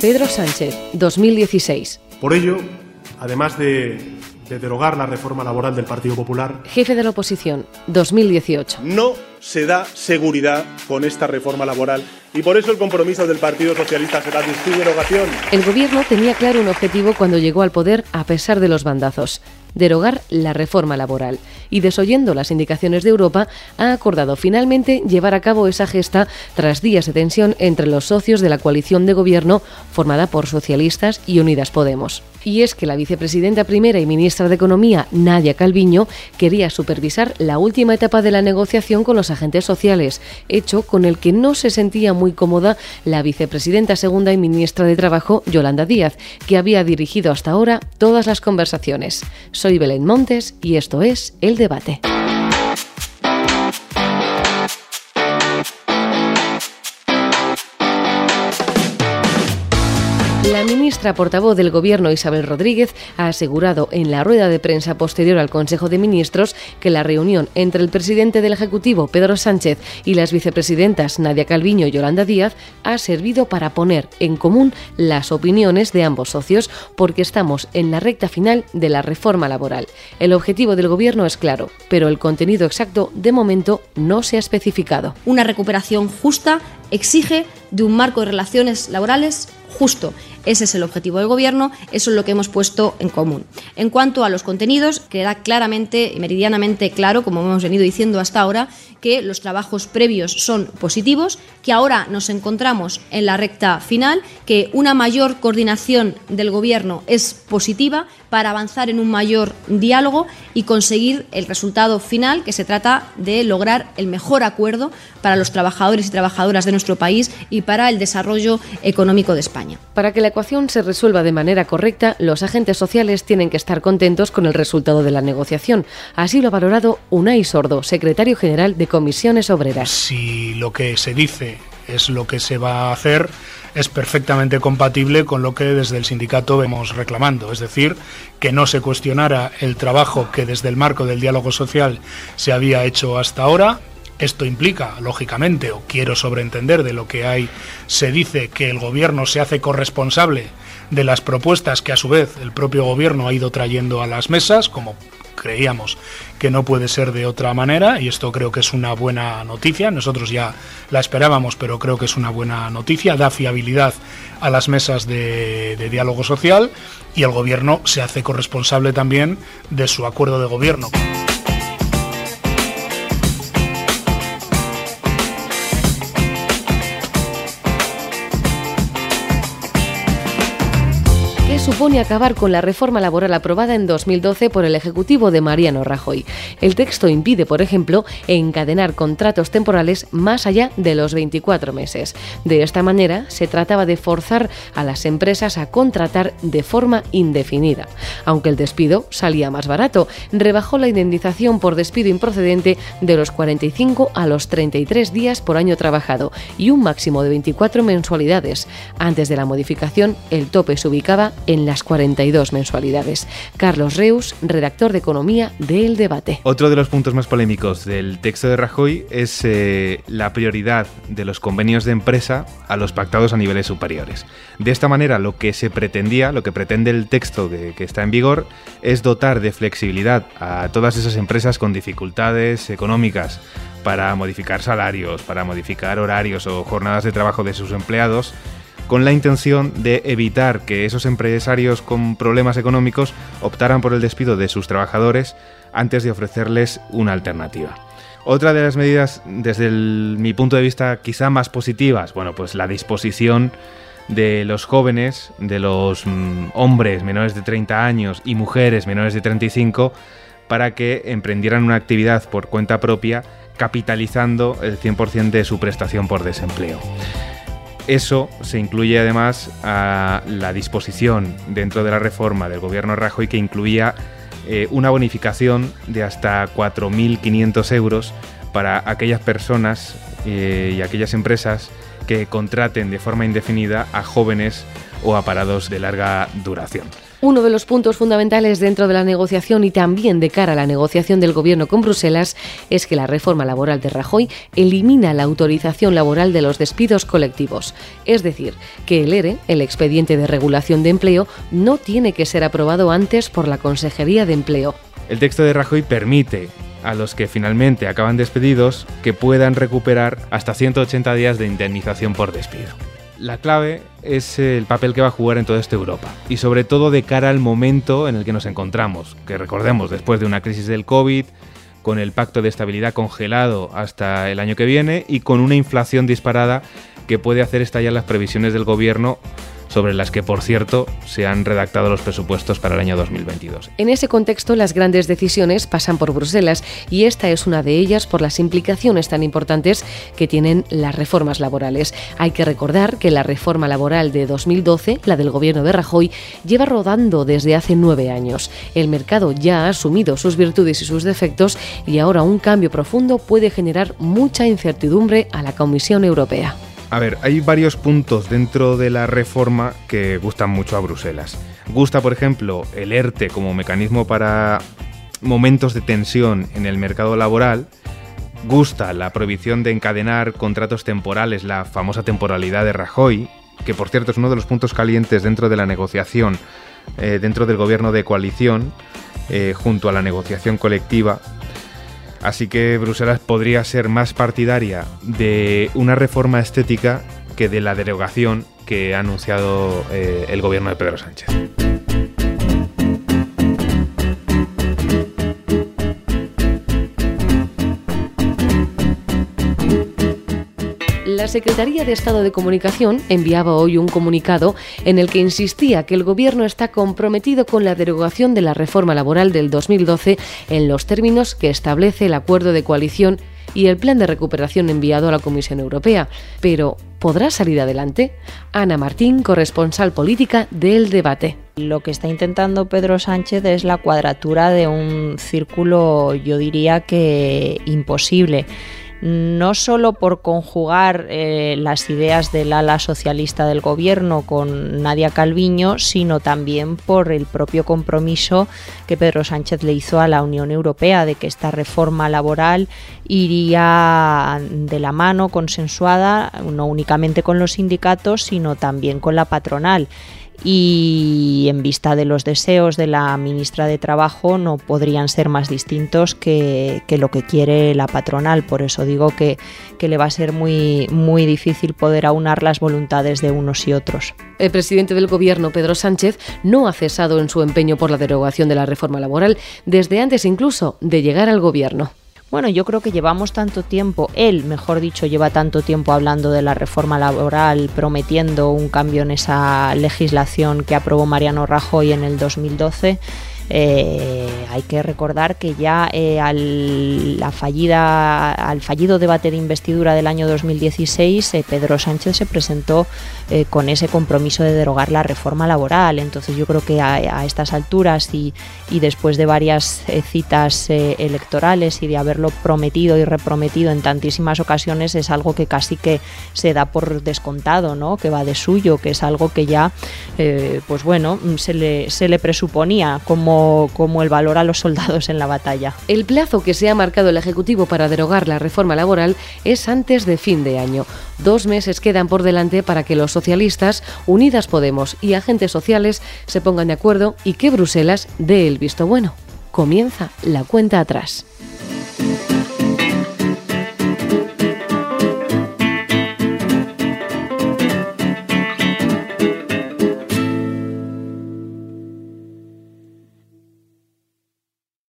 Pedro Sánchez, 2016. Por ello, además de, de derogar la reforma laboral del Partido Popular, Jefe de la oposición, 2018. no se da seguridad con esta reforma laboral y por eso el compromiso del Partido Socialista será su derogación. El gobierno tenía claro un objetivo cuando llegó al poder a pesar de los bandazos, derogar la reforma laboral. Y desoyendo las indicaciones de Europa, ha acordado finalmente llevar a cabo esa gesta tras días de tensión entre los socios de la coalición de gobierno formada por socialistas y Unidas Podemos. Y es que la vicepresidenta primera y ministra de Economía, Nadia Calviño, quería supervisar la última etapa de la negociación con los agentes sociales, hecho con el que no se sentía muy cómoda la vicepresidenta segunda y ministra de Trabajo, Yolanda Díaz, que había dirigido hasta ahora todas las conversaciones. Soy Belén Montes y esto es El Debate. La ministra portavoz del Gobierno, Isabel Rodríguez, ha asegurado en la rueda de prensa posterior al Consejo de Ministros que la reunión entre el presidente del Ejecutivo, Pedro Sánchez, y las vicepresidentas Nadia Calviño y Yolanda Díaz ha servido para poner en común las opiniones de ambos socios porque estamos en la recta final de la reforma laboral. El objetivo del Gobierno es claro, pero el contenido exacto de momento no se ha especificado. Una recuperación justa exige de un marco de relaciones laborales justo. Ese es el objetivo del Gobierno, eso es lo que hemos puesto en común. En cuanto a los contenidos, queda claramente y meridianamente claro, como hemos venido diciendo hasta ahora, que los trabajos previos son positivos, que ahora nos encontramos en la recta final, que una mayor coordinación del Gobierno es positiva para avanzar en un mayor diálogo y conseguir el resultado final, que se trata de lograr el mejor acuerdo para los trabajadores y trabajadoras de nuestro país y para el desarrollo económico de España. Para que la ecuación se resuelva de manera correcta, los agentes sociales tienen que estar contentos con el resultado de la negociación. Así lo ha valorado Unai Sordo, secretario general de Comisiones Obreras. Si lo que se dice es lo que se va a hacer, es perfectamente compatible con lo que desde el sindicato vemos reclamando, es decir, que no se cuestionara el trabajo que desde el marco del diálogo social se había hecho hasta ahora. Esto implica, lógicamente, o quiero sobreentender de lo que hay, se dice que el gobierno se hace corresponsable de las propuestas que a su vez el propio gobierno ha ido trayendo a las mesas, como creíamos que no puede ser de otra manera y esto creo que es una buena noticia. Nosotros ya la esperábamos, pero creo que es una buena noticia. Da fiabilidad a las mesas de, de diálogo social y el gobierno se hace corresponsable también de su acuerdo de gobierno. ¿Qué supone acabar con la reforma laboral aprobada en 2012 por el Ejecutivo de Mariano Rajoy? El texto impide, por ejemplo, encadenar contratos temporales más allá de los 24 meses. De esta manera, se trataba de forzar a las empresas a contratar de forma indefinida. Aunque el despido salía más barato, rebajó la indemnización por despido improcedente de los 45 a los 33 días por año trabajado y un máximo de 24 mensualidades. Antes de la modificación, el tope se ubicaba en las 42 mensualidades. Carlos Reus, redactor de Economía de Debate. Otro de los puntos más polémicos del texto de Rajoy es eh, la prioridad de los convenios de empresa a los pactados a niveles superiores. De esta manera, lo que se pretendía, lo que pretende el texto que está en vigor, es dotar de flexibilidad a todas esas empresas con dificultades económicas para modificar salarios, para modificar horarios o jornadas de trabajo de sus empleados con la intención de evitar que esos empresarios con problemas económicos optaran por el despido de sus trabajadores antes de ofrecerles una alternativa. Otra de las medidas, desde mi punto de vista quizá más positivas, bueno, pues la disposición de los jóvenes, de los mm, hombres menores de 30 años y mujeres menores de 35, para que emprendieran una actividad por cuenta propia, capitalizando el 100% de su prestación por desempleo. Eso se incluye además a la disposición dentro de la reforma del gobierno Rajoy que incluía eh, una bonificación de hasta 4.500 euros para aquellas personas eh, y aquellas empresas que contraten de forma indefinida a jóvenes o a parados de larga duración. Uno de los puntos fundamentales dentro de la negociación y también de cara a la negociación del Gobierno con Bruselas es que la reforma laboral de Rajoy elimina la autorización laboral de los despidos colectivos. Es decir, que el ERE, el expediente de regulación de empleo, no tiene que ser aprobado antes por la Consejería de Empleo. El texto de Rajoy permite a los que finalmente acaban despedidos que puedan recuperar hasta 180 días de indemnización por despido. La clave es el papel que va a jugar en toda esta Europa. Y sobre todo de cara al momento en el que nos encontramos, que recordemos después de una crisis del COVID, con el pacto de estabilidad congelado hasta el año que viene y con una inflación disparada que puede hacer estallar las previsiones del gobierno sobre las que, por cierto, se han redactado los presupuestos para el año 2022. En ese contexto, las grandes decisiones pasan por Bruselas y esta es una de ellas por las implicaciones tan importantes que tienen las reformas laborales. Hay que recordar que la reforma laboral de 2012, la del gobierno de Rajoy, lleva rodando desde hace nueve años. El mercado ya ha asumido sus virtudes y sus defectos y ahora un cambio profundo puede generar mucha incertidumbre a la Comisión Europea. A ver, hay varios puntos dentro de la reforma que gustan mucho a Bruselas. Gusta, por ejemplo, el ERTE como mecanismo para momentos de tensión en el mercado laboral. Gusta la prohibición de encadenar contratos temporales, la famosa temporalidad de Rajoy, que por cierto es uno de los puntos calientes dentro de la negociación, eh, dentro del gobierno de coalición, eh, junto a la negociación colectiva Así que Bruselas podría ser más partidaria de una reforma estética que de la derogación que ha anunciado eh, el gobierno de Pedro Sánchez. La Secretaría de Estado de Comunicación enviaba hoy un comunicado en el que insistía que el Gobierno está comprometido con la derogación de la reforma laboral del 2012 en los términos que establece el acuerdo de coalición y el plan de recuperación enviado a la Comisión Europea. Pero, ¿podrá salir adelante? Ana Martín, corresponsal política del debate. Lo que está intentando Pedro Sánchez es la cuadratura de un círculo, yo diría que imposible no solo por conjugar eh, las ideas del ala socialista del gobierno con Nadia Calviño, sino también por el propio compromiso que Pedro Sánchez le hizo a la Unión Europea de que esta reforma laboral iría de la mano, consensuada, no únicamente con los sindicatos, sino también con la patronal y en vista de los deseos de la ministra de Trabajo no podrían ser más distintos que, lo que quiere la patronal. Por eso digo que, que, le va a ser muy, muy difícil poder aunar las voluntades de unos y otros. El presidente del Gobierno, Pedro Sánchez, no ha cesado en su empeño por la derogación de la reforma laboral desde antes incluso de llegar al Gobierno. Bueno, yo creo que llevamos tanto tiempo, él, mejor dicho, lleva tanto tiempo hablando de la reforma laboral, prometiendo un cambio en esa legislación que aprobó Mariano Rajoy en el 2012 eh, hay que recordar que ya eh, al, la fallida, al fallido debate de investidura del año 2016, eh, Pedro Sánchez se presentó con ese compromiso de derogar la reforma laboral. Entonces yo creo que a, estas alturas y, y, después de varias citas electorales y de haberlo prometido y reprometido en tantísimas ocasiones, es algo que casi que se da por descontado, ¿no? que va de suyo, que es algo que ya, pues bueno, se le, se le presuponía como el valor a los soldados en la batalla. El plazo que se ha marcado el Ejecutivo para derogar la reforma laboral es antes de fin de año. Dos meses quedan por delante para que los socialistas, Unidas Podemos y agentes sociales se pongan de acuerdo y que Bruselas dé el visto bueno. Comienza la cuenta atrás.